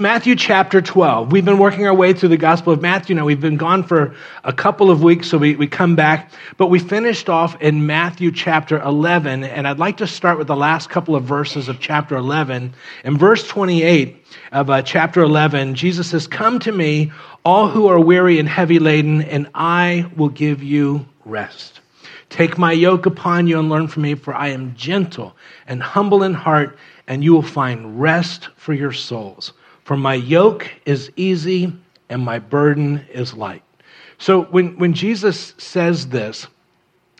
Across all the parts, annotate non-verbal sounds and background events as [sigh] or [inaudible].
Matthew chapter 12. We've been working our way through the Gospel of Matthew now. We've been gone for a couple of weeks, so we, we come back. But we finished off in Matthew chapter 11, and I'd like to start with the last couple of verses of chapter 11. In verse 28 of uh, chapter 11, Jesus says, Come to me, all who are weary and heavy laden, and I will give you rest. Take my yoke upon you and learn from me, for I am gentle and humble in heart, and you will find rest for your souls. For my yoke is easy and my burden is light. So when, when Jesus says this,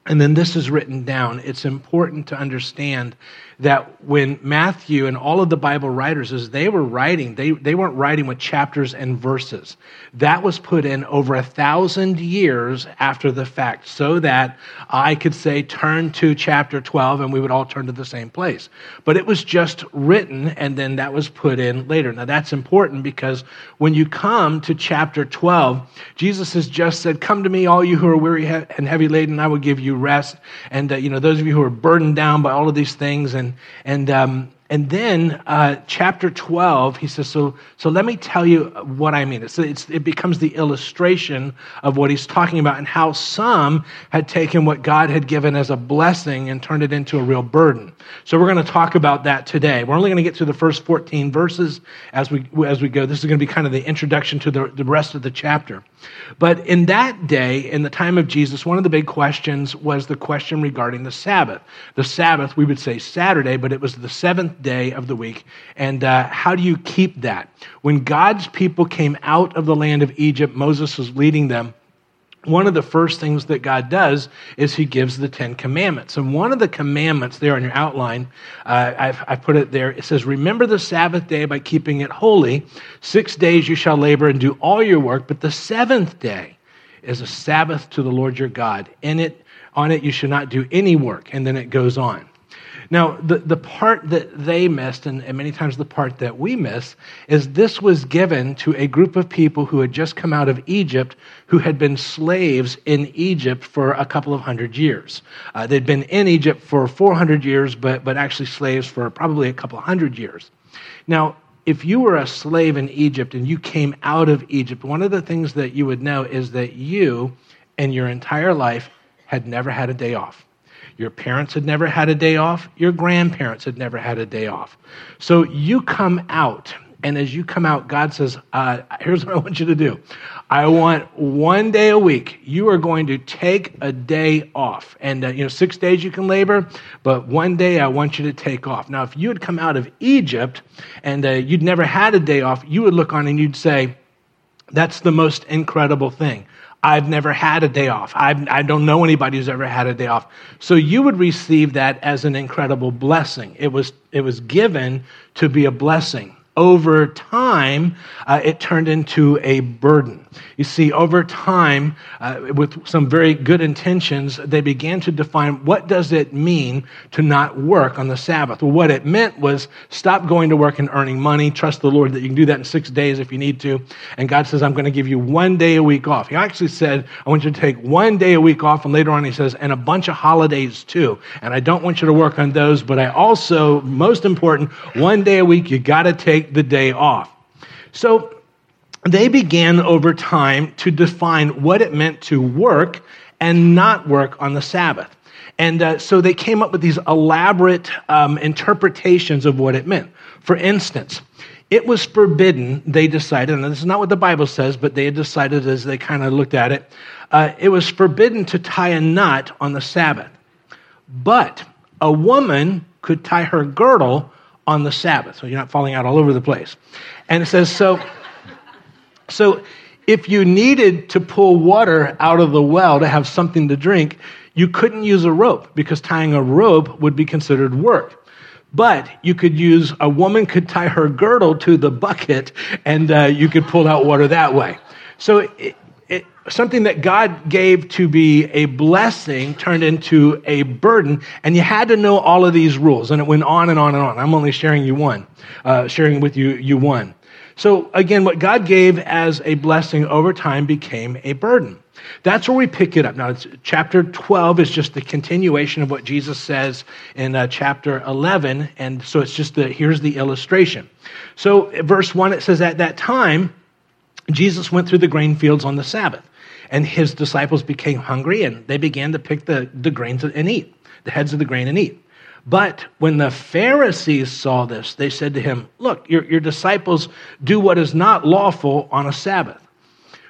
and then this is written down, it's important to understand that when Matthew and all of the Bible writers, as they were writing, they, they weren't writing with chapters and verses. That was put in over a thousand years after the fact, so that I could say, turn to chapter 12, and we would all turn to the same place. But it was just written, and then that was put in later. Now, that's important because when you come to chapter 12, Jesus has just said, Come to me, all you who are weary and heavy laden, I will give you rest. And, uh, you know, those of you who are burdened down by all of these things, and and and um, and then uh, chapter 12 he says so so let me tell you what i mean. It's, it's, it becomes the illustration of what he's talking about and how some had taken what god had given as a blessing and turned it into a real burden. So we're going to talk about that today. We're only going to get to the first 14 verses as we as we go. This is going to be kind of the introduction to the, the rest of the chapter. But in that day, in the time of Jesus, one of the big questions was the question regarding the Sabbath. The Sabbath, we would say Saturday, but it was the seventh day of the week. And uh, how do you keep that? When God's people came out of the land of Egypt, Moses was leading them one of the first things that God does is He gives the Ten Commandments. And one of the commandments there on your outline, uh, I've, I've put it there, it says, Remember the Sabbath day by keeping it holy. Six days you shall labor and do all your work, but the seventh day is a Sabbath to the Lord your God. In it, on it you should not do any work. And then it goes on. Now, the, the part that they missed, and, and many times the part that we miss, is this was given to a group of people who had just come out of Egypt who had been slaves in Egypt for a couple of hundred years. Uh, they'd been in Egypt for 400 years, but, but actually slaves for probably a couple hundred years. Now, if you were a slave in Egypt and you came out of Egypt, one of the things that you would know is that you, in your entire life, had never had a day off. Your parents had never had a day off. Your grandparents had never had a day off. So you come out, and as you come out, God says, uh, Here's what I want you to do. I want one day a week. You are going to take a day off. And, uh, you know, six days you can labor, but one day I want you to take off. Now, if you had come out of Egypt and uh, you'd never had a day off, you would look on and you'd say, That's the most incredible thing. I've never had a day off. I've, I do not know anybody who's ever had a day off. So you would receive that as an incredible blessing. It was, it was given to be a blessing over time, uh, it turned into a burden. You see, over time, uh, with some very good intentions, they began to define what does it mean to not work on the Sabbath. Well, what it meant was stop going to work and earning money. Trust the Lord that you can do that in six days if you need to. And God says, I'm going to give you one day a week off. He actually said, I want you to take one day a week off. And later on, he says, and a bunch of holidays too. And I don't want you to work on those, but I also, most important, one day a week, you got to take take the day off. So they began over time to define what it meant to work and not work on the Sabbath. And uh, so they came up with these elaborate um, interpretations of what it meant. For instance, it was forbidden, they decided, and this is not what the Bible says, but they had decided as they kind of looked at it, uh, it was forbidden to tie a knot on the Sabbath. But a woman could tie her girdle on the Sabbath, so you're not falling out all over the place. And it says, so, so if you needed to pull water out of the well to have something to drink, you couldn't use a rope because tying a rope would be considered work. But you could use, a woman could tie her girdle to the bucket and uh, you could pull out water that way. So something that God gave to be a blessing turned into a burden, and you had to know all of these rules, and it went on and on and on. I'm only sharing you one, uh, sharing with you you one. So again, what God gave as a blessing over time became a burden. That's where we pick it up. Now, chapter 12 is just the continuation of what Jesus says in uh, chapter 11. And so it's just the, here's the illustration. So, verse 1, it says, At that time, Jesus went through the grain fields on the Sabbath, and his disciples became hungry, and they began to pick the, the grains and eat, the heads of the grain and eat. But when the Pharisees saw this, they said to him, Look, your, your disciples do what is not lawful on a Sabbath.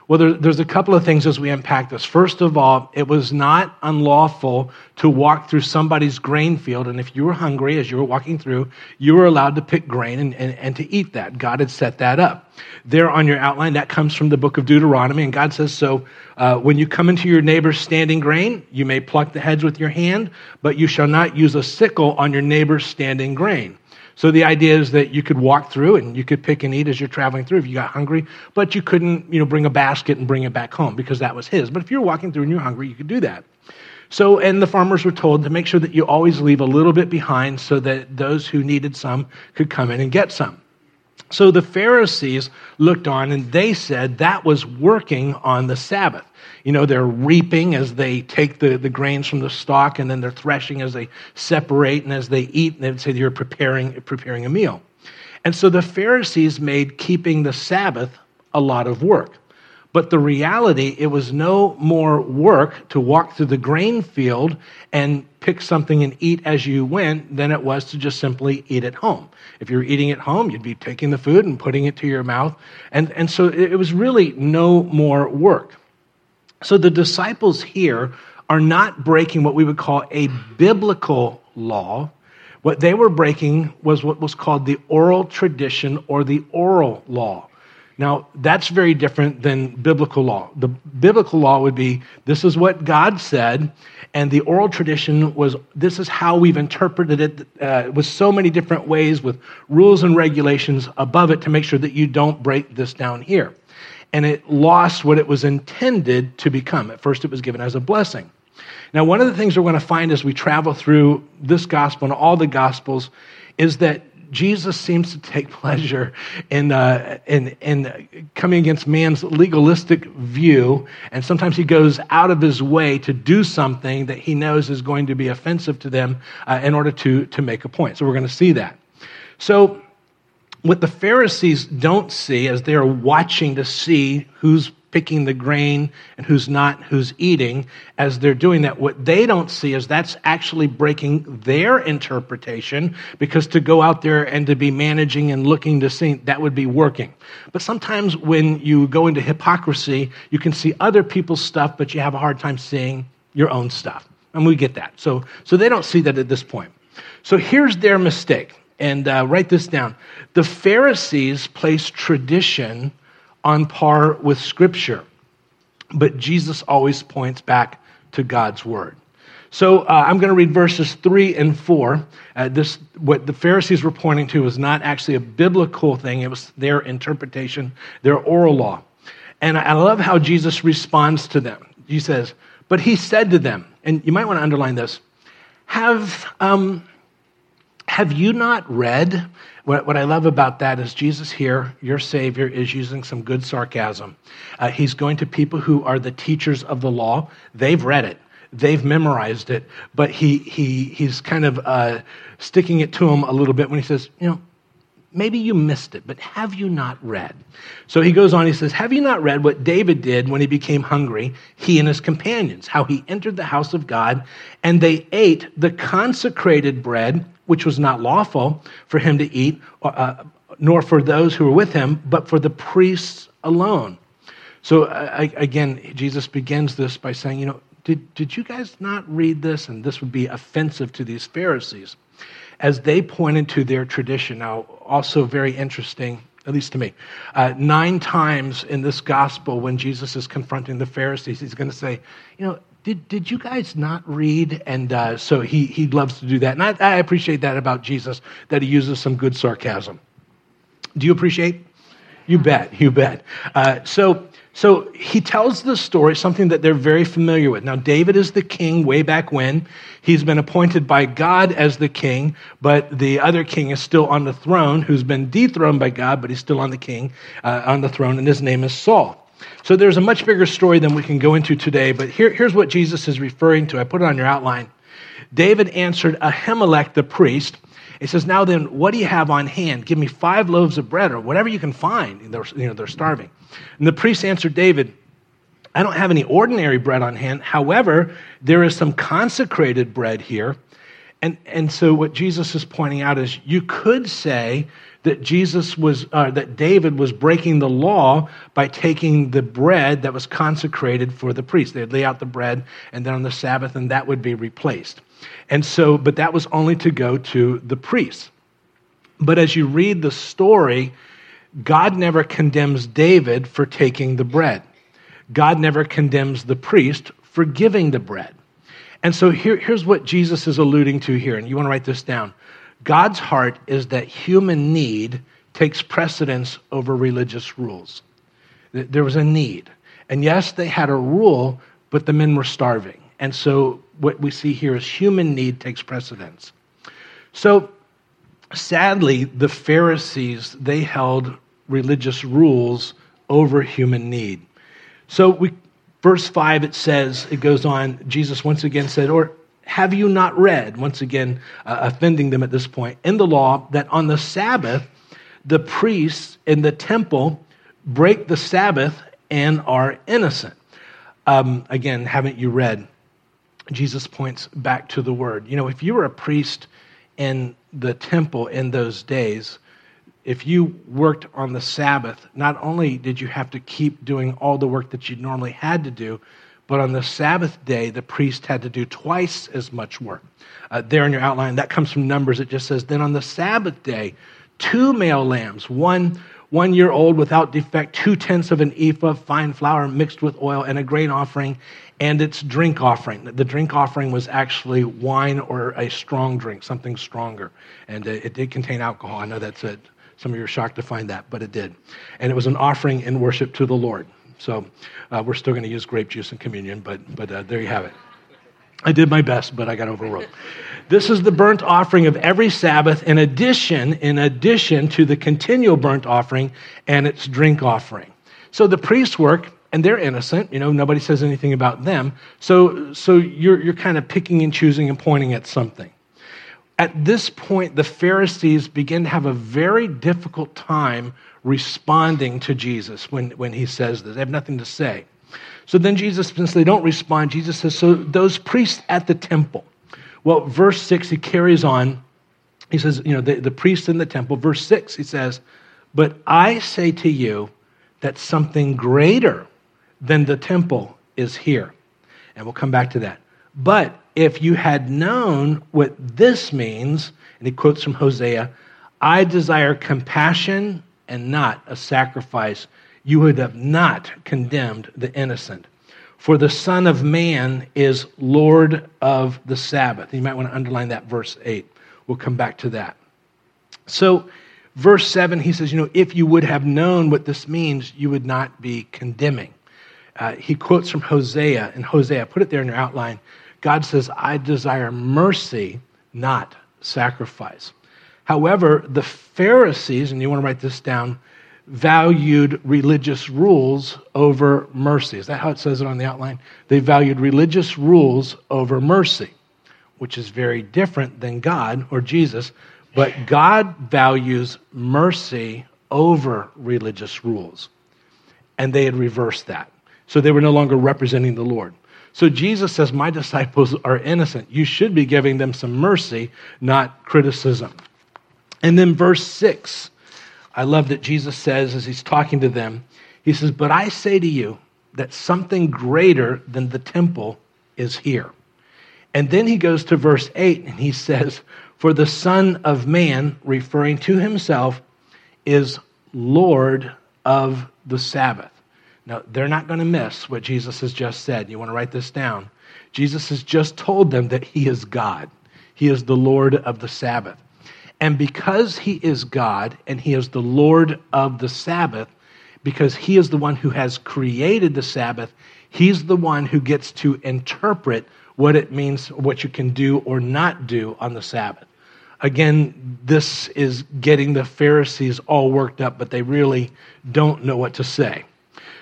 Well, there, there's a couple of things as we unpack this. First of all, it was not unlawful to walk through somebody's grain field. And if you were hungry as you were walking through, you were allowed to pick grain and, and, and to eat that. God had set that up. There on your outline, that comes from the book of Deuteronomy. And God says, So uh, when you come into your neighbor's standing grain, you may pluck the heads with your hand, but you shall not use a sickle on your neighbor's standing grain. So the idea is that you could walk through and you could pick and eat as you're traveling through if you got hungry, but you couldn't, you know, bring a basket and bring it back home because that was his. But if you're walking through and you're hungry, you could do that. So, and the farmers were told to make sure that you always leave a little bit behind so that those who needed some could come in and get some. So the Pharisees looked on and they said that was working on the Sabbath. You know, they're reaping as they take the, the grains from the stalk, and then they're threshing as they separate and as they eat, and they would say you're preparing, preparing a meal. And so the Pharisees made keeping the Sabbath a lot of work. But the reality, it was no more work to walk through the grain field and pick something and eat as you went than it was to just simply eat at home. If you're eating at home, you'd be taking the food and putting it to your mouth. And, and so it was really no more work. So the disciples here are not breaking what we would call a biblical law. What they were breaking was what was called the oral tradition or the oral law. Now, that's very different than biblical law. The biblical law would be this is what God said, and the oral tradition was this is how we've interpreted it uh, with so many different ways with rules and regulations above it to make sure that you don't break this down here and it lost what it was intended to become. At first, it was given as a blessing. Now, one of the things we're going to find as we travel through this gospel and all the gospels is that Jesus seems to take [laughs] pleasure in, uh, in, in coming against man's legalistic view, and sometimes he goes out of his way to do something that he knows is going to be offensive to them uh, in order to, to make a point. So we're going to see that. So what the Pharisees don't see as they're watching to see who's picking the grain and who's not, who's eating, as they're doing that, what they don't see is that's actually breaking their interpretation because to go out there and to be managing and looking to see, that would be working. But sometimes when you go into hypocrisy, you can see other people's stuff, but you have a hard time seeing your own stuff. And we get that. So, so they don't see that at this point. So here's their mistake and uh, write this down. The Pharisees place tradition on par with Scripture, but Jesus always points back to God's Word. So uh, I'm going to read verses three and four. Uh, this, what the Pharisees were pointing to was not actually a biblical thing; it was their interpretation, their oral law. And I love how Jesus responds to them. He says, "But he said to them, and you might want to underline this: Have um, have you not read? What, what, I love about that is Jesus here, your Savior, is using some good sarcasm. Uh, he's going to people who are the teachers of the law. They've read it, they've memorized it, but he, he, he's kind of uh, sticking it to them a little bit when he says, You know, maybe you missed it, but have you not read? So he goes on, he says, Have you not read what David did when he became hungry, he and his companions, how he entered the house of God and they ate the consecrated bread which was not lawful for him to eat, uh, nor for those who were with him, but for the priests alone. So uh, again, Jesus begins this by saying, you know, did, did you guys not read this? And this would be offensive to these Pharisees as they pointed to their tradition. Now, also very interesting, at least to me. Uh, nine times in this gospel, when Jesus is confronting the Pharisees, he's going to say, you know, did, did you guys not read? And uh, so he, he loves to do that. And I, I appreciate that about Jesus, that he uses some good sarcasm. Do you appreciate? You bet, you bet. Uh, so, so he tells the story, something that they're very familiar with. Now, David is the king way back when. He's been appointed by God as the king, but the other king is still on the throne, who's been dethroned by God, but he's still on the king, uh, on the throne, and his name is Saul. So there's a much bigger story than we can go into today, but here, here's what Jesus is referring to. I put it on your outline. David answered Ahimelech the priest. He says, Now then, what do you have on hand? Give me five loaves of bread or whatever you can find. You know, they're starving. And the priest answered David, I don't have any ordinary bread on hand. However, there is some consecrated bread here. And, and so what Jesus is pointing out is you could say that Jesus was, uh, that David was breaking the law by taking the bread that was consecrated for the priest. They'd lay out the bread, and then on the Sabbath, and that would be replaced. And so, but that was only to go to the priests. But as you read the story, God never condemns David for taking the bread. God never condemns the priest for giving the bread. And so here, here's what Jesus is alluding to here, and you want to write this down. God's heart is that human need takes precedence over religious rules. There was a need. And yes, they had a rule, but the men were starving. And so what we see here is human need takes precedence. So sadly, the Pharisees, they held religious rules over human need. So we verse 5 it says it goes on Jesus once again said or have you not read, once again, uh, offending them at this point, in the law that on the Sabbath, the priests in the temple break the Sabbath and are innocent? Um, again, haven't you read? Jesus points back to the word. You know, if you were a priest in the temple in those days, if you worked on the Sabbath, not only did you have to keep doing all the work that you normally had to do, but on the Sabbath day, the priest had to do twice as much work. Uh, there in your outline, that comes from Numbers. It just says, Then on the Sabbath day, two male lambs, one one year old without defect, two tenths of an ephah of fine flour mixed with oil, and a grain offering, and its drink offering. The drink offering was actually wine or a strong drink, something stronger. And it did contain alcohol. I know that's it. Some of you are shocked to find that, but it did. And it was an offering in worship to the Lord. So uh, we're still going to use grape juice in communion, but, but uh, there you have it. I did my best, but I got overruled. This is the burnt offering of every Sabbath in addition, in addition to the continual burnt offering and its drink offering. So the priests work, and they're innocent. You know, nobody says anything about them. So, so you're, you're kind of picking and choosing and pointing at something. At this point, the Pharisees begin to have a very difficult time responding to Jesus when, when he says this. They have nothing to say. So then Jesus, since they don't respond, Jesus says, So those priests at the temple. Well, verse 6, he carries on. He says, You know, the, the priests in the temple. Verse 6, he says, But I say to you that something greater than the temple is here. And we'll come back to that. But if you had known what this means, and he quotes from Hosea, I desire compassion and not a sacrifice, you would have not condemned the innocent. For the Son of Man is Lord of the Sabbath. You might want to underline that verse 8. We'll come back to that. So, verse 7, he says, You know, if you would have known what this means, you would not be condemning. Uh, he quotes from Hosea, and Hosea, put it there in your outline. God says, I desire mercy, not sacrifice. However, the Pharisees, and you want to write this down, valued religious rules over mercy. Is that how it says it on the outline? They valued religious rules over mercy, which is very different than God or Jesus. But God values mercy over religious rules. And they had reversed that. So they were no longer representing the Lord. So Jesus says, My disciples are innocent. You should be giving them some mercy, not criticism. And then verse 6, I love that Jesus says as he's talking to them, he says, But I say to you that something greater than the temple is here. And then he goes to verse 8 and he says, For the Son of Man, referring to himself, is Lord of the Sabbath. Now, they're not going to miss what Jesus has just said. You want to write this down? Jesus has just told them that he is God, he is the Lord of the Sabbath. And because he is God and he is the Lord of the Sabbath, because he is the one who has created the Sabbath, he's the one who gets to interpret what it means, what you can do or not do on the Sabbath. Again, this is getting the Pharisees all worked up, but they really don't know what to say.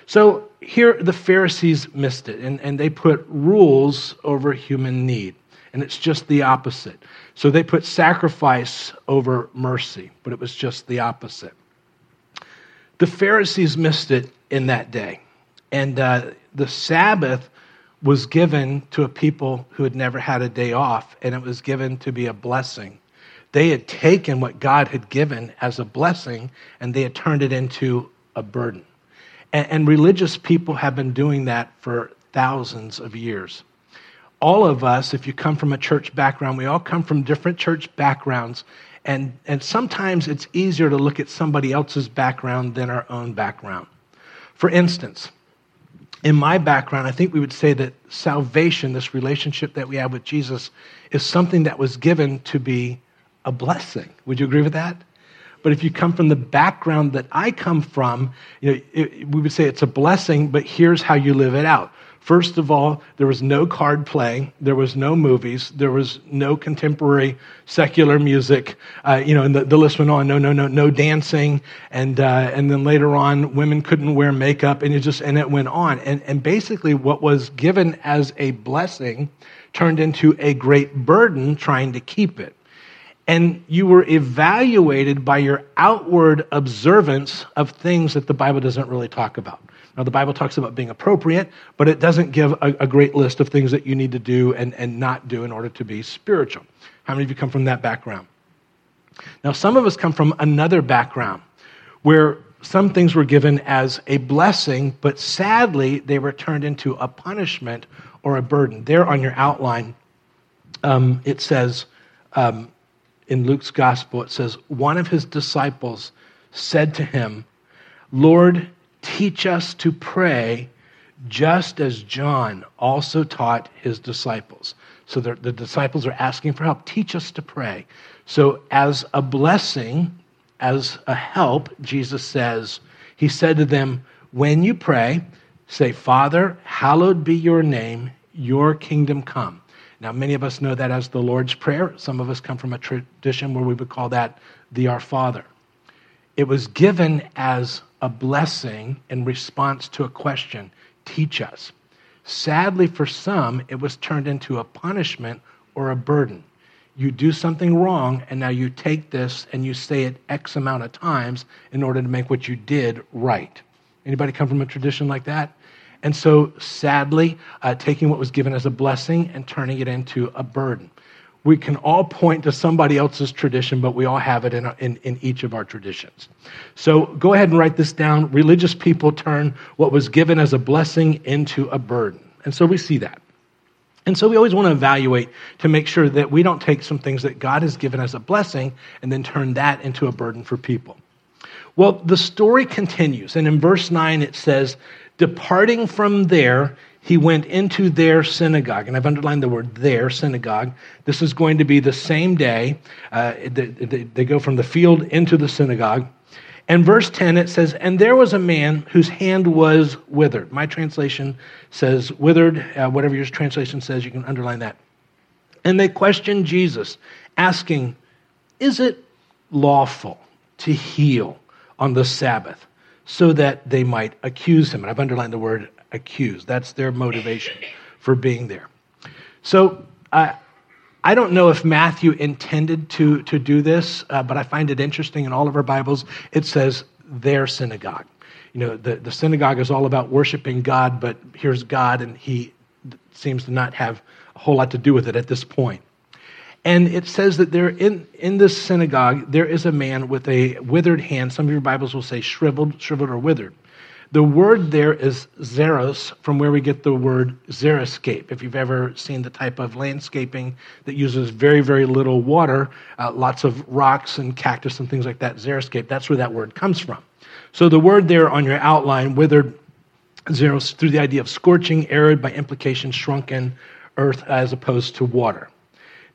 So here the Pharisees missed it, and, and they put rules over human need. And it's just the opposite. So they put sacrifice over mercy, but it was just the opposite. The Pharisees missed it in that day. And uh, the Sabbath was given to a people who had never had a day off, and it was given to be a blessing. They had taken what God had given as a blessing and they had turned it into a burden. And, and religious people have been doing that for thousands of years. All of us, if you come from a church background, we all come from different church backgrounds. And, and sometimes it's easier to look at somebody else's background than our own background. For instance, in my background, I think we would say that salvation, this relationship that we have with Jesus, is something that was given to be a blessing. Would you agree with that? But if you come from the background that I come from, you know, it, we would say it's a blessing, but here's how you live it out. First of all, there was no card play, there was no movies, there was no contemporary secular music. Uh, you know, and the, the, list went on. No, no, no, no dancing, and uh, and then later on, women couldn't wear makeup, and it just and it went on. And and basically, what was given as a blessing turned into a great burden trying to keep it. And you were evaluated by your outward observance of things that the Bible doesn't really talk about. Now, the Bible talks about being appropriate, but it doesn't give a, a, great list of things that you need to do and, and not do in order to be spiritual. How many of you come from that background? Now, some of us come from another background where some things were given as a blessing, but sadly, they were turned into a punishment or a burden. There on your outline, um, it says um, in Luke's gospel, it says, one of his disciples said to him, Lord, Teach us to pray just as John also taught his disciples. So the, the, disciples are asking for help. Teach us to pray. So, as a blessing, as a help, Jesus says, He said to them, When you pray, say, Father, hallowed be your name, your kingdom come. Now, many of us know that as the Lord's Prayer. Some of us come from a tradition where we would call that the Our Father. It was given as a blessing in response to a question teach us. Sadly, for some, it was turned into a punishment or a burden. You do something wrong, and now you take this and you say it X amount of times in order to make what you did right. Anybody come from a tradition like that? And so, sadly, uh, taking what was given as a blessing and turning it into a burden we can all point to somebody else's tradition, but we all have it in, in, in, each of our traditions. So go ahead and write this down. Religious people turn what was given as a blessing into a burden. And so we see that. And so we always want to evaluate to make sure that we don't take some things that God has given as a blessing and then turn that into a burden for people. Well, the story continues. And in verse 9, it says, Departing from there, he went into their synagogue. And I've underlined the word their synagogue. This is going to be the same day. Uh, they, they, they, go from the field into the synagogue. And verse 10, it says, And there was a man whose hand was withered. My translation says withered. Uh, whatever your translation says, you can underline that. And they questioned Jesus, asking, Is it lawful to heal on the Sabbath? So that they might accuse him. And I've underlined the word accused. That's their motivation for being there. So uh, I don't know if Matthew intended to, to do this, uh, but I find it interesting in all of our Bibles. It says their synagogue. You know, the, the synagogue is all about worshiping God, but here's God, and he seems to not have a whole lot to do with it at this point. And it says that there in, in this synagogue, there is a man with a withered hand. Some of your Bibles will say shriveled, shriveled or withered. The word there is xeros, from where we get the word xeriscape. If you've ever seen the type of landscaping that uses very, very little water, uh, lots of rocks and cactus and things like that, xeriscape, that's where that word comes from. So the word there on your outline, withered, xeros, through the idea of scorching, arid, by implication, shrunken earth as opposed to water.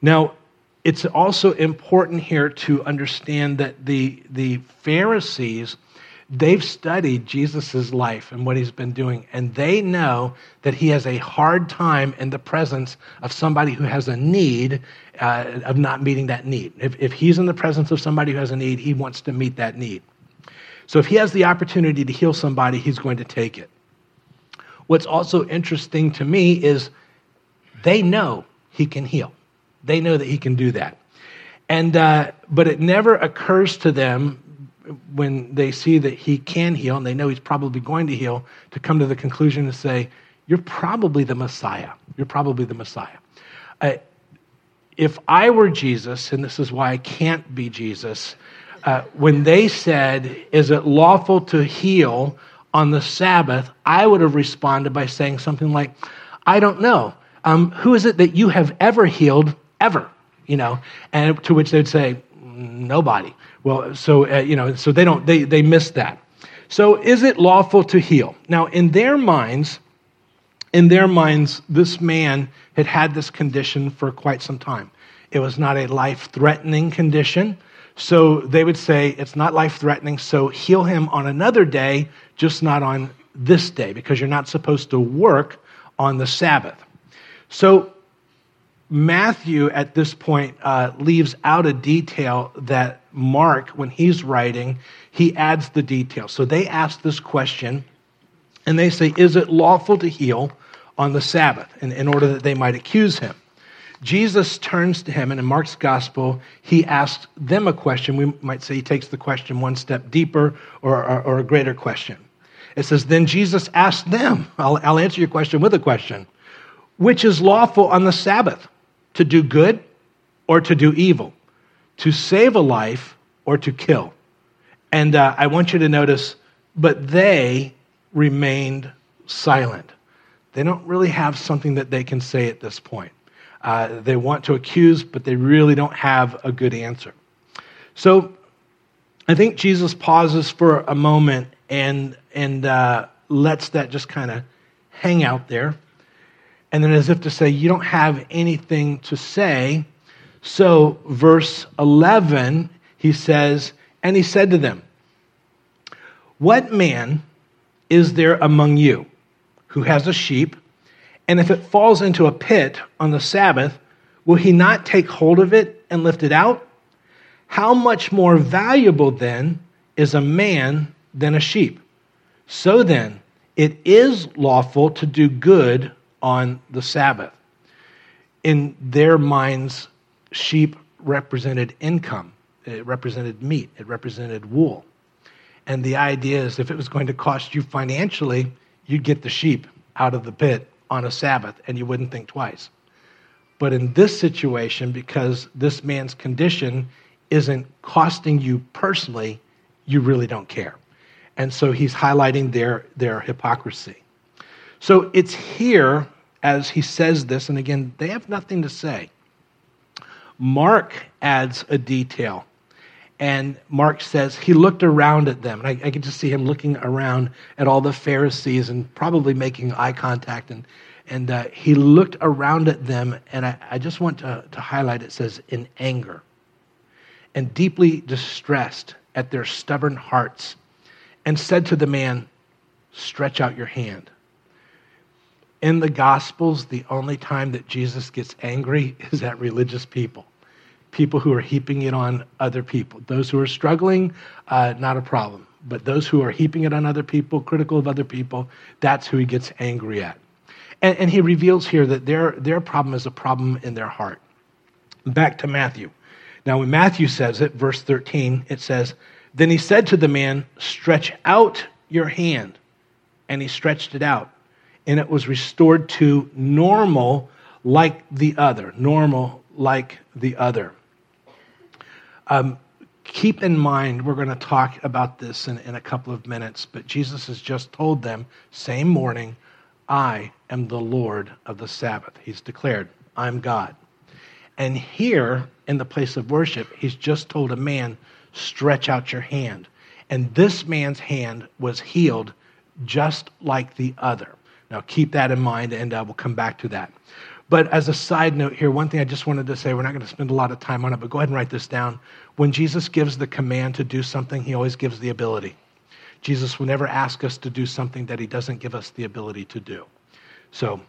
Now, it's also important here to understand that the, the Pharisees They've studied Jesus' life and what he's been doing, and they know that he has a hard time in the presence of somebody who has a need uh, of not meeting that need. If, if he's in the presence of somebody who has a need, he wants to meet that need. So if he has the opportunity to heal somebody, he's going to take it. What's also interesting to me is they know he can heal. They know that he can do that. And, uh, but it never occurs to them when they see that he can heal and they know he's probably going to heal to come to the conclusion to say, You're probably the Messiah. You're probably the Messiah. Uh, if I were Jesus, and this is why I can't be Jesus, uh, when they said, Is it lawful to heal on the Sabbath? I would have responded by saying something like, I don't know. Um, who is it that you have ever healed ever? You know, and to which they'd say, Nobody. Well, so, uh, you know, so they don't, they, they miss that. So is it lawful to heal? Now, in their minds, in their minds, this man had had this condition for quite some time. It was not a life threatening condition. So they would say, it's not life threatening, so heal him on another day, just not on this day, because you're not supposed to work on the Sabbath. So Matthew, at this point, uh, leaves out a detail that Mark, when he's writing, he adds the detail. So they ask this question, and they say, Is it lawful to heal on the Sabbath? In, in order that they might accuse him. Jesus turns to him, and in Mark's gospel, he asks them a question. We might say he takes the question one step deeper or, or, or a greater question. It says, Then Jesus asked them, I'll, I'll answer your question with a question, which is lawful on the Sabbath? To do good or to do evil, to save a life or to kill. And uh, I want you to notice, but they remained silent. They don't really have something that they can say at this point. Uh, they want to accuse, but they really don't have a good answer. So I think Jesus pauses for a moment and, and uh, lets that just kind of hang out there and then as if to say, You don't have anything to say. So, verse 11, he says, And he said to them, What man is there among you who has a sheep, and if it falls into a pit on the Sabbath, will he not take hold of it and lift it out? How much more valuable then is a man than a sheep? So then, it is lawful to do good on the Sabbath. In their minds, sheep represented income, it represented meat, it represented wool. And the idea is if it was going to cost you financially, you'd get the sheep out of the pit on a Sabbath and you wouldn't think twice. But in this situation, because this man's condition isn't costing you personally, you really don't care. And so he's highlighting their, their hypocrisy. So it's here as he says this, and again, they have nothing to say. Mark adds a detail. And Mark says he looked around at them. And I, I can just see him looking around at all the Pharisees and probably making eye contact. And, and uh, he looked around at them. And I, I just want to, to highlight it says, in anger and deeply distressed at their stubborn hearts, and said to the man, Stretch out your hand in the Gospels, the only time that Jesus gets angry is at religious people, people who are heaping it on other people. Those who are struggling, uh, not a problem. But those who are heaping it on other people, critical of other people, that's who he gets angry at. And, and he reveals here that their, their problem is a problem in their heart. Back to Matthew. Now, when Matthew says it, verse 13, it says, Then he said to the man, Stretch out your hand. And he stretched it out and it was restored to normal like the other. Normal like the other. Um, keep in mind, we're going to talk about this in, in a couple of minutes, but Jesus has just told them, same morning, I am the Lord of the Sabbath. He's declared, I'm God. And here in the place of worship, he's just told a man, stretch out your hand. And this man's hand was healed just like the other. Now, keep that in mind, and uh, we'll come back to that. But as a side note here, one thing I just wanted to say, we're not going to spend a lot of time on it, but go ahead and write this down. When Jesus gives the command to do something, he always gives the ability. Jesus will never ask us to do something that he doesn't give us the ability to do. So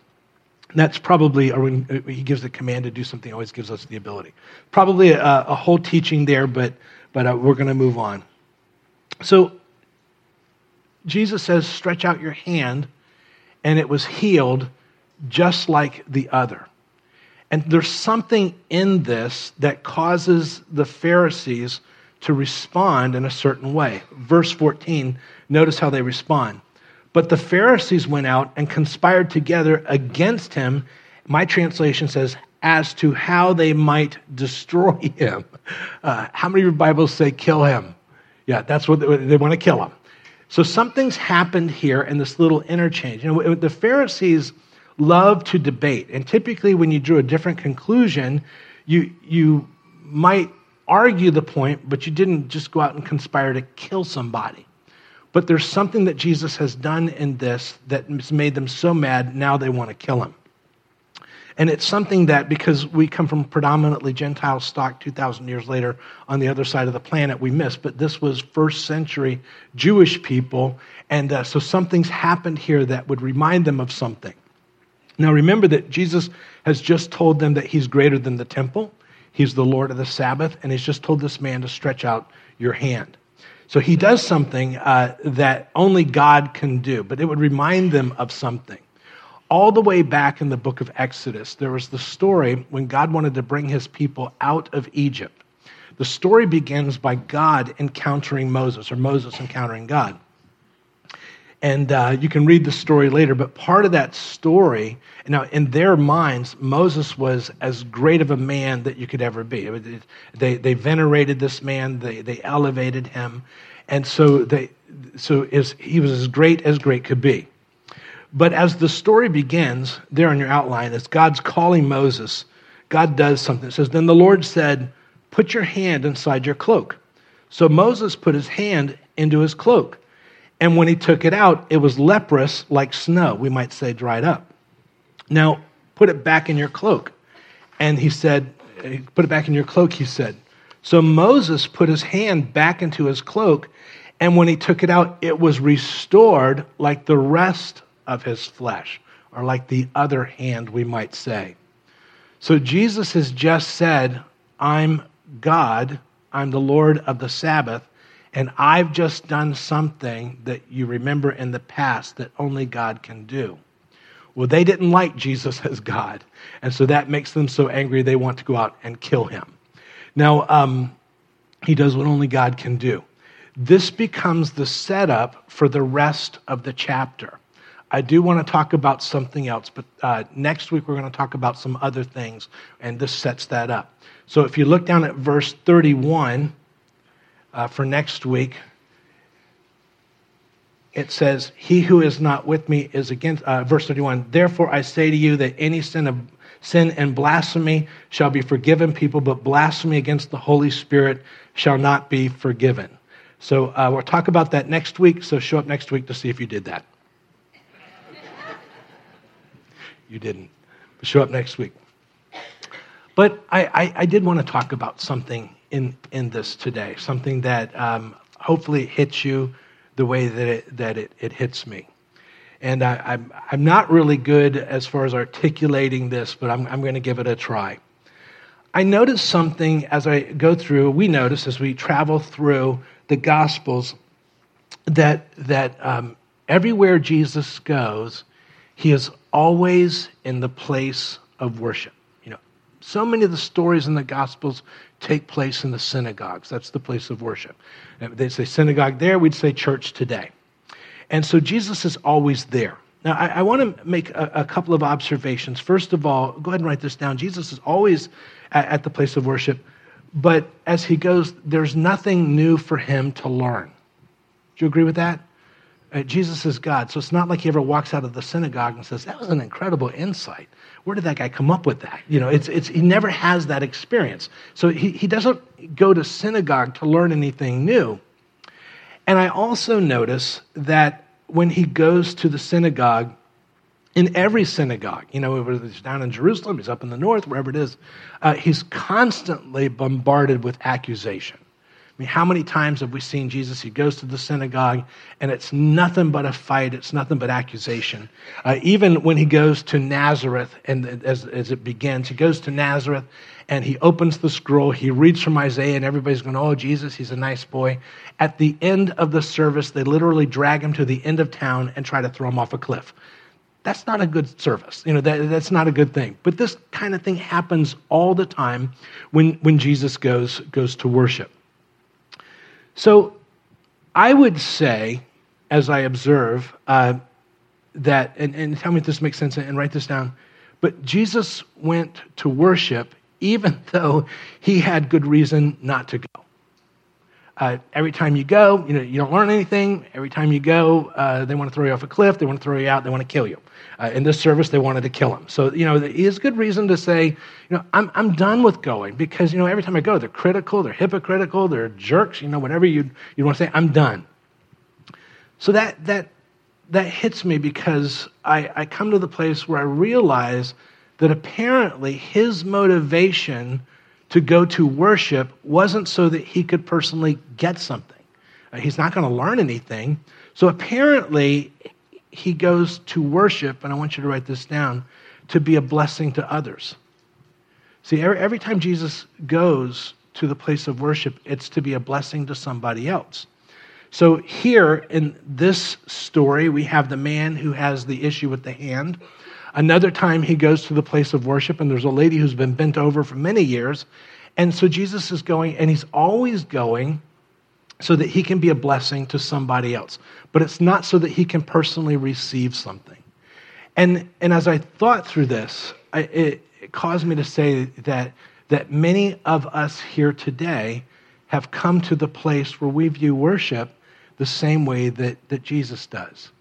that's probably, or when uh, he gives the command to do something, he always gives us the ability. Probably a, a whole teaching there, but, but uh, we're going to move on. So Jesus says, stretch out your hand and it was healed just like the other. And there's something in this that causes the Pharisees to respond in a certain way. Verse 14, notice how they respond. But the Pharisees went out and conspired together against him. My translation says, as to how they might destroy [laughs] him. Uh, how many of your Bibles say kill him? Yeah, that's what they, they want to kill him. So something's happened here in this little interchange. You know, the Pharisees love to debate, and typically when you drew a different conclusion, you you might argue the point, but you didn't just go out and conspire to kill somebody. But there's something that Jesus has done in this that has made them so mad, now they want to kill him. And it's something that, because we come from predominantly Gentile stock 2,000 years later on the other side of the planet, we miss. But this was first century Jewish people. And uh, so something's happened here that would remind them of something. Now, remember that Jesus has just told them that he's greater than the temple, he's the Lord of the Sabbath, and he's just told this man to stretch out your hand. So he does something uh, that only God can do, but it would remind them of something. All the way back in the book of Exodus, there was the story when God wanted to bring his people out of Egypt. The story begins by God encountering Moses, or Moses encountering God. And uh, you can read the story later, but part of that story, now in their minds, Moses was as great of a man that you could ever be. They, they venerated this man, they, they elevated him, and so, they, so is, he was as great as great could be. But as the story begins, there in your outline, as God's calling Moses, God does something. It says, Then the Lord said, Put your hand inside your cloak. So Moses put his hand into his cloak. And when he took it out, it was leprous like snow. We might say dried up. Now, put it back in your cloak. And he said, Put it back in your cloak, he said. So Moses put his hand back into his cloak. And when he took it out, it was restored like the rest of his flesh, or like the other hand, we might say. So Jesus has just said, I'm God, I'm the Lord of the Sabbath, and I've just done something that you remember in the past that only God can do. Well, they didn't like Jesus [laughs] as God, and so that makes them so angry they want to go out and kill him. Now, um, he does what only God can do. This becomes the setup for the rest of the chapter. I do want to talk about something else, but uh, next week we're going to talk about some other things, and this sets that up. So if you look down at verse 31, uh, for next week, it says, He who is not with me is against, uh, verse 31, therefore I say to you that any sin of sin and blasphemy shall be forgiven people, but blasphemy against the Holy Spirit shall not be forgiven. So uh, we'll talk about that next week. So show up next week to see if you did that. You didn't. But show up next week. But I, I, I did want to talk about something in, in this today, something that um, hopefully hits you the way that it, that it, it hits me. And I, am I'm, I'm not really good as far as articulating this, but I'm, I'm going to give it a try. I notice something as I go through, we notice as we travel through the Gospels that, that um, everywhere Jesus goes, he is always in the place of worship. You know, so many of the stories in the Gospels take place in the synagogues. That's the place of worship. They say synagogue there, we'd say church today. And so Jesus is always there. Now, I, I want to make a, a, couple of observations. First of all, go ahead and write this down. Jesus is always at, at the place of worship, but as he goes, there's nothing new for him to learn. Do you agree with that? Uh, Jesus is God, so it's not like he ever walks out of the synagogue and says, That was an incredible insight where did that guy come up with that? You know, it's, it's, he never has that experience. So he, he doesn't go to synagogue to learn anything new. And I also notice that when he goes to the synagogue, in every synagogue, you know, whether it's down in Jerusalem, he's up in the north, wherever it is, uh, he's constantly bombarded with accusation. I mean, how many times have we seen Jesus? He goes to the synagogue and it's nothing but a fight, it's nothing but accusation. Uh, even when he goes to Nazareth, and as, as it begins, he goes to Nazareth and he opens the scroll, he reads from Isaiah, and everybody's going, Oh, Jesus, he's a nice boy. At the end of the service, they literally drag him to the end of town and try to throw him off a cliff. that's not a good service. You know, that, that's not a good thing. But this kind of thing happens all the time when, when Jesus goes, goes to worship. So I would say, as I observe, uh, that, and, and tell me if this makes sense and write this down, but Jesus went to worship even [laughs] though he had good reason not to go. Uh, every time you go, you know, you don't learn anything. Every time you go, uh, they want to throw you off a cliff. They want to throw you out. They want to kill you. Uh, in this service, they wanted to kill him. So, you know, is good reason to say, you know, I'm, I'm done with going because, you know, every time I go, they're critical, they're hypocritical, they're jerks, you know, whatever you you want to say, I'm done. So that, that, that hits me because I, I come to the place where I realize that apparently his motivation to go to worship wasn't so that he could personally get something. Uh, he's not going to learn anything. So apparently, he goes to worship, and I want you to write this down, to be a blessing to others. See, every, every time Jesus goes to the place of worship, it's to be a blessing to somebody else. So here in this story, we have the man who has the issue with the hand. Another time he goes to the place of worship, and there's a lady who's been bent over for many years. And so Jesus is going, and he's always going so that he can be a blessing to somebody else. But it's not so that he can personally receive something. And, and as I thought through this, I, it, it caused me to say that, that many of us here today have come to the place where we view worship the same way that, that Jesus does.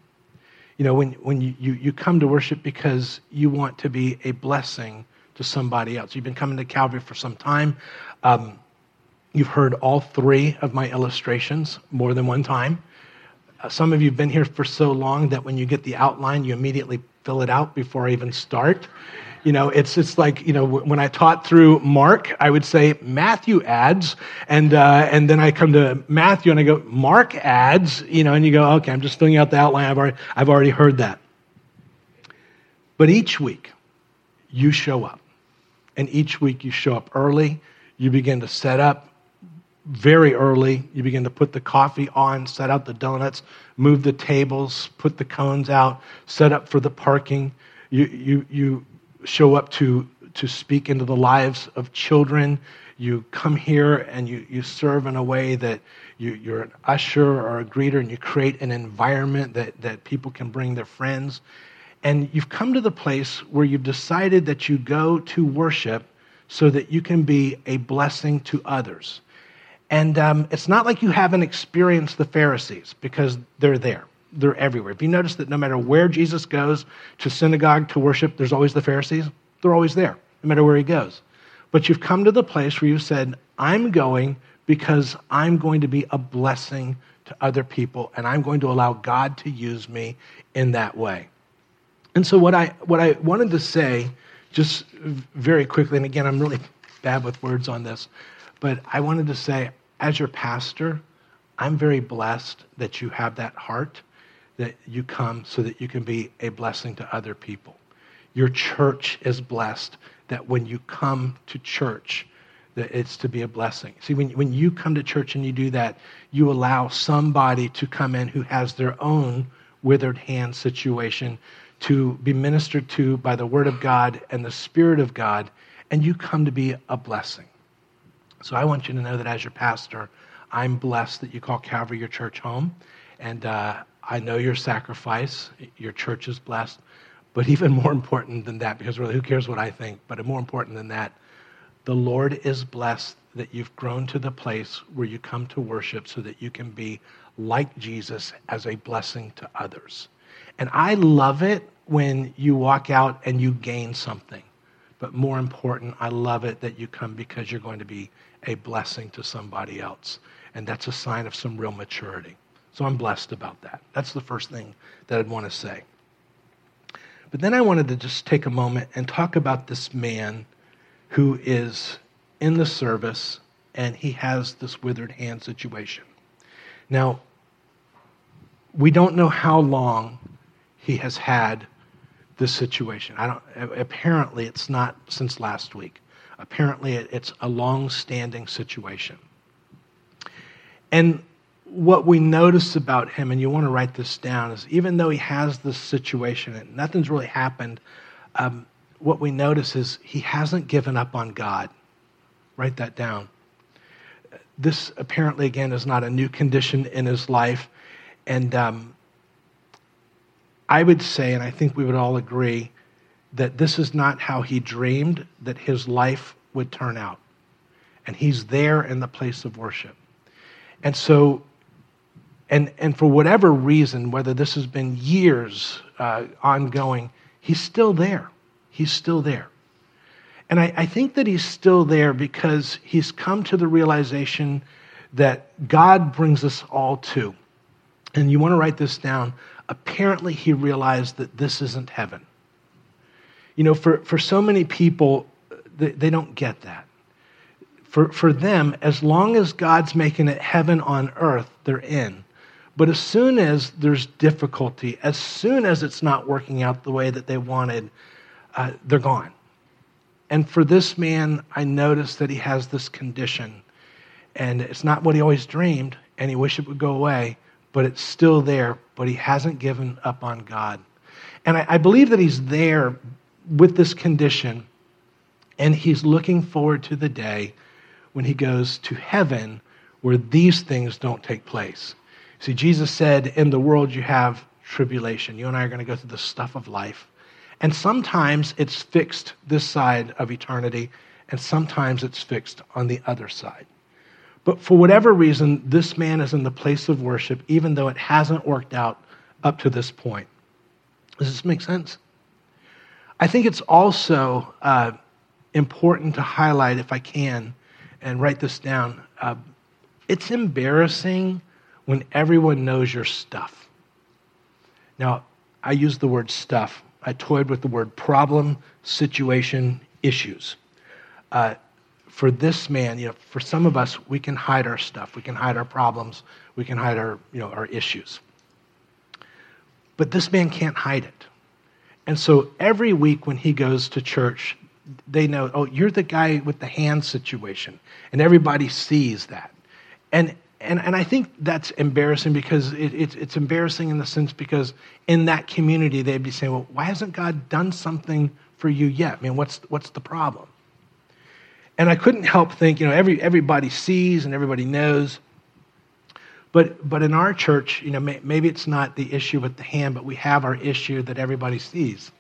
You know, when, when you, you, you come to worship because you want to be a blessing to somebody else. You've been coming to Calvary for some time. Um, You've heard all three of my illustrations more than one time. Uh, some of you have been here for so long that when you get the outline, you immediately fill it out before I even start. You know, it's it's like you know when I taught through Mark, I would say Matthew adds, and uh, and then I come to Matthew and I go Mark adds. You know, and you go, okay, I'm just filling out the outline. I've already I've already heard that. But each week, you show up, and each week you show up early. You begin to set up very early. You begin to put the coffee on, set out the donuts, move the tables, put the cones out, set up for the parking. You, you, you show up to, to speak into the lives of children. You come here and you, you serve in a way that you, you're an usher or a greeter and you create an environment that, that people can bring their friends. And you've come to the place where you've decided that you go to worship so that you can be a blessing to others. And um, it's not like you haven't experienced the Pharisees because they're there. They're everywhere. If you notice that no matter where Jesus goes to synagogue to worship, there's always the Pharisees. They're always there, no matter where he goes. But you've come to the place where you've said, I'm going because I'm going to be a blessing to other people and I'm going to allow God to use me in that way. And so, what I, what I wanted to say, just very quickly, and again, I'm really bad with words on this, but I wanted to say, as your pastor, I'm very blessed that you have that heart, that you come so that you can be a blessing to other people. Your church is blessed that when you come to church, that it's to be a blessing. See, when, when you come to church and you do that, you allow somebody to come in who has their own withered hand situation to be ministered to by the Word of God and the Spirit of God, and you come to be a blessing. So I want you to know that as your pastor, I'm blessed that you call Calvary your church home. And uh, I know your sacrifice, your church is blessed. But [laughs] even more important than that, because really, who cares what I think? But more important than that, the Lord is blessed that you've grown to the place where you come to worship so that you can be like Jesus as a blessing to others. And I love it when you walk out and you gain something. But more important, I love it that you come because you're going to be a blessing to somebody else. And that's a sign of some real maturity. So I'm blessed about that. That's the first thing that I'd want to say. But then I wanted to just take a moment and talk about this man who is in the service and he has this withered hand situation. Now, we don't know how long he has had this situation. I don't, apparently, it's not since last week. Apparently, it's a long standing situation. And what we notice about him, and you want to write this down, is even though he has this situation and nothing's really happened, um, what we notice is he hasn't given up on God. Write that down. This apparently, again, is not a new condition in his life. And um, I would say, and I think we would all agree, that this is not how he dreamed that his life would turn out. And he's there in the place of worship. And so, and, and for whatever reason, whether this has been years uh, ongoing, he's still there. He's still there. And I, I think that he's still there because he's come to the realization that God brings us all to. And you want to write this down. Apparently, he realized that this isn't heaven. You know, for, for so many people, they, they don't get that. For, for them, as long as God's making it heaven on earth, they're in. But as soon as there's difficulty, as soon as it's not working out the way that they wanted, uh, they're gone. And for this man, I noticed that he has this condition. And it's not what he always dreamed, and he wished it would go away, but it's still there, but he hasn't given up on God. And I, I believe that he's there with this condition, and he's looking forward to the day when he goes to heaven where these things don't take place. See, Jesus said, In the world you have tribulation. You and I are going to go through the stuff of life. And sometimes it's fixed this side of eternity, and sometimes it's fixed on the other side. But for whatever reason, this man is in the place of worship, even though it hasn't worked out up to this point. Does this make sense? I think it's also uh, important to highlight, if I can, and write this down. Uh, it's embarrassing when everyone knows your stuff. Now, I use the word stuff I toyed with the word problem, situation, issues. Uh, for this man, you know, for some of us, we can hide our stuff. We can hide our problems. We can hide our, you know, our issues. But this man can't hide it. And so every week when he goes to church, they know, oh, you're the guy with the hand situation. And everybody sees that. And and, and I think that's embarrassing because it, it, it's embarrassing in the sense because in that community they'd be saying, well, why hasn't God done something for you yet? I mean, what's, what's the problem? And I couldn't help think, you know, every, everybody sees and everybody knows. But, but in our church, you know, may, maybe it's not the issue with the hand, but we have our issue that everybody sees.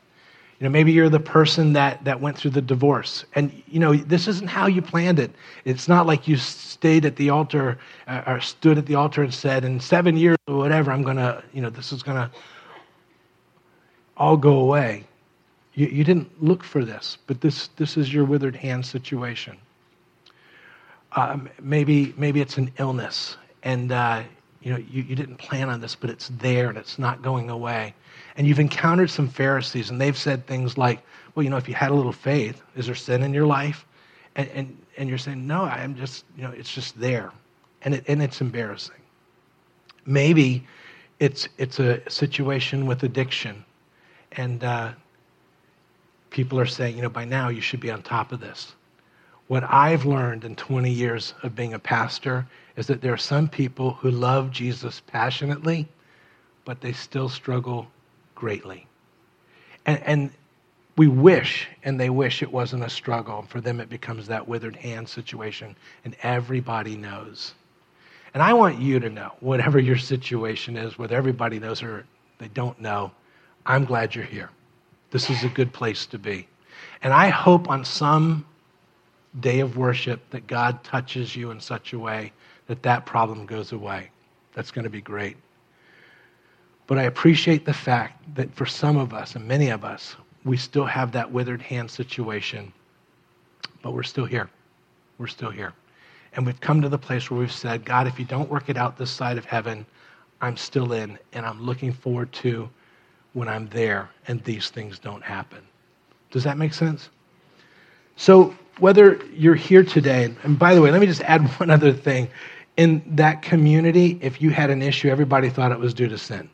You know, maybe you're the person that, that went through the divorce. And, you know, this isn't how you planned it. It's not like you stayed at the altar uh, or stood at the altar and said, in seven years or whatever, I'm to, you know, this is to all go away. You, you didn't look for this, but this, this is your withered hand situation. Um, maybe, maybe it's an illness and, uh, you know, you, you didn't plan on this, but it's there and it's not going away and you've encountered some Pharisees, and they've said things like, well, you know, if you had a little faith, is there sin in your life? And, and, and you're saying, no, I'm just, you know, it's just there. And, it, and it's embarrassing. Maybe it's, it's a situation with addiction, and uh, people are saying, you know, by now you should be on top of this. What I've learned in 20 years of being a pastor is that there are some people who love Jesus passionately, but they still struggle greatly. And, and we wish, and they wish it wasn't a struggle. For them, it becomes that withered hand situation, and everybody knows. And I want you to know, whatever your situation is, whether everybody knows or they don't know, I'm glad you're here. This is a good place to be. And I hope on some day of worship that God touches you in such a way that that problem goes away. That's going to be great. But I appreciate the fact that for some of us, and many of us, we still have that withered hand situation, but we're still here. We're still here. And we've come to the place where we've said, God, if you don't work it out this side of heaven, I'm still in, and I'm looking forward to when I'm there and these things don't happen. Does that make sense? So, whether you're here today, and by the way, let me just add [laughs] one other thing. In that community, if you had an issue, everybody thought it was due to sin.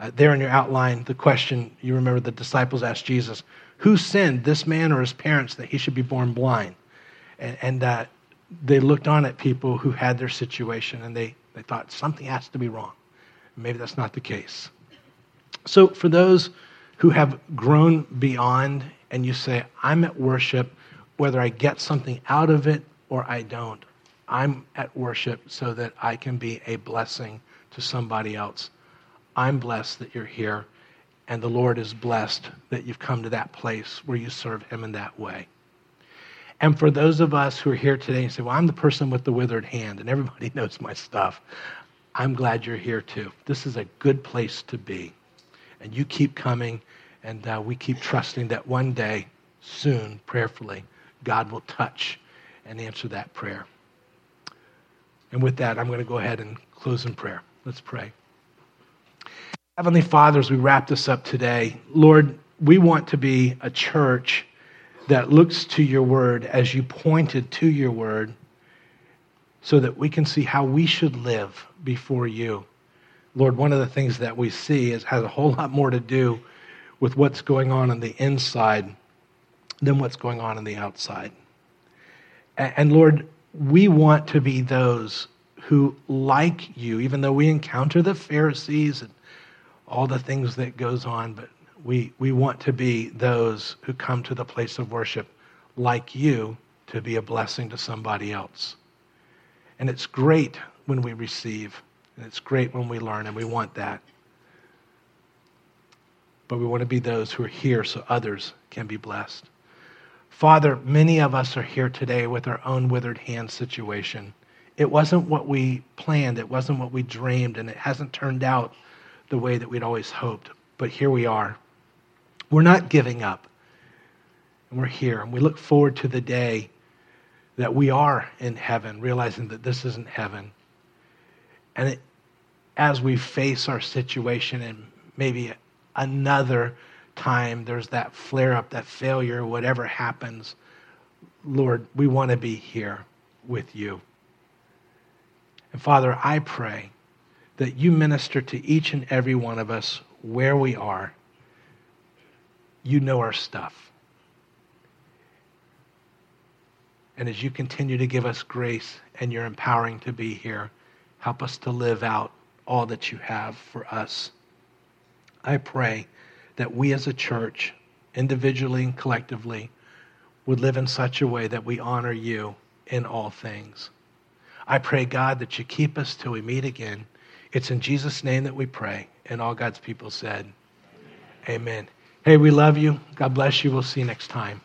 Uh, there in your outline, the question you remember the disciples asked Jesus, Who sinned, this man or his parents, that he should be born blind? And, and uh, they looked on at people who had their situation and they, They thought something has to be wrong. Maybe that's not the case. So, for those who have grown beyond and you say, I'm at worship, whether I get something out of it or I don't, I'm at worship so that I can be a blessing to somebody else. I'm blessed that you're here, and the Lord is blessed that you've come to that place where you serve Him in that way. And for those of us who are here today and say, Well, I'm the person with the withered hand, and everybody [laughs] knows my stuff, I'm glad you're here too. This is a good place to be. And you keep coming, and uh, we keep trusting that one day, soon, prayerfully, God will touch and answer that prayer. And with that, I'm going to go ahead and close in prayer. Let's pray. Heavenly Father, as we wrap this up today, Lord, we want to be a church that looks to your word as you pointed to your word so that we can see how we should live before you. Lord, one of the things that we see is has a whole lot more to do with what's going on on the inside than what's going on on the outside. And, Lord, we want to be those who, like you, even though we encounter the Pharisees and all the things that goes on, but we, we want to be those who come to the place of worship like you to be a blessing to somebody else. And it's great when we receive, and it's great when we learn, and we want that. But we want to be those who are here so others can be blessed. Father, many of us are here today with our own withered hand situation. It wasn't what we planned, it wasn't what we dreamed, and it hasn't turned out the way that we'd always hoped. But here we are. We're not giving up. And we're here. And we look forward to the day that we are in heaven, realizing that this isn't heaven. And it, as we face our situation and maybe another time there's that flare up, that failure, whatever happens, Lord, we want to be here with you. And Father, I pray that you minister to each and every one of us where we are. You know our stuff. And as you continue to give us grace and you're empowering to be here, help us to live out all that you have for us. I pray that we as a church, individually and collectively, would live in such a way that we honor you in all things. I pray, God, that you keep us till we meet again. It's in Jesus' name that we pray. And all God's people said, Amen. Amen. Hey, we love you. God bless you. We'll see you next time.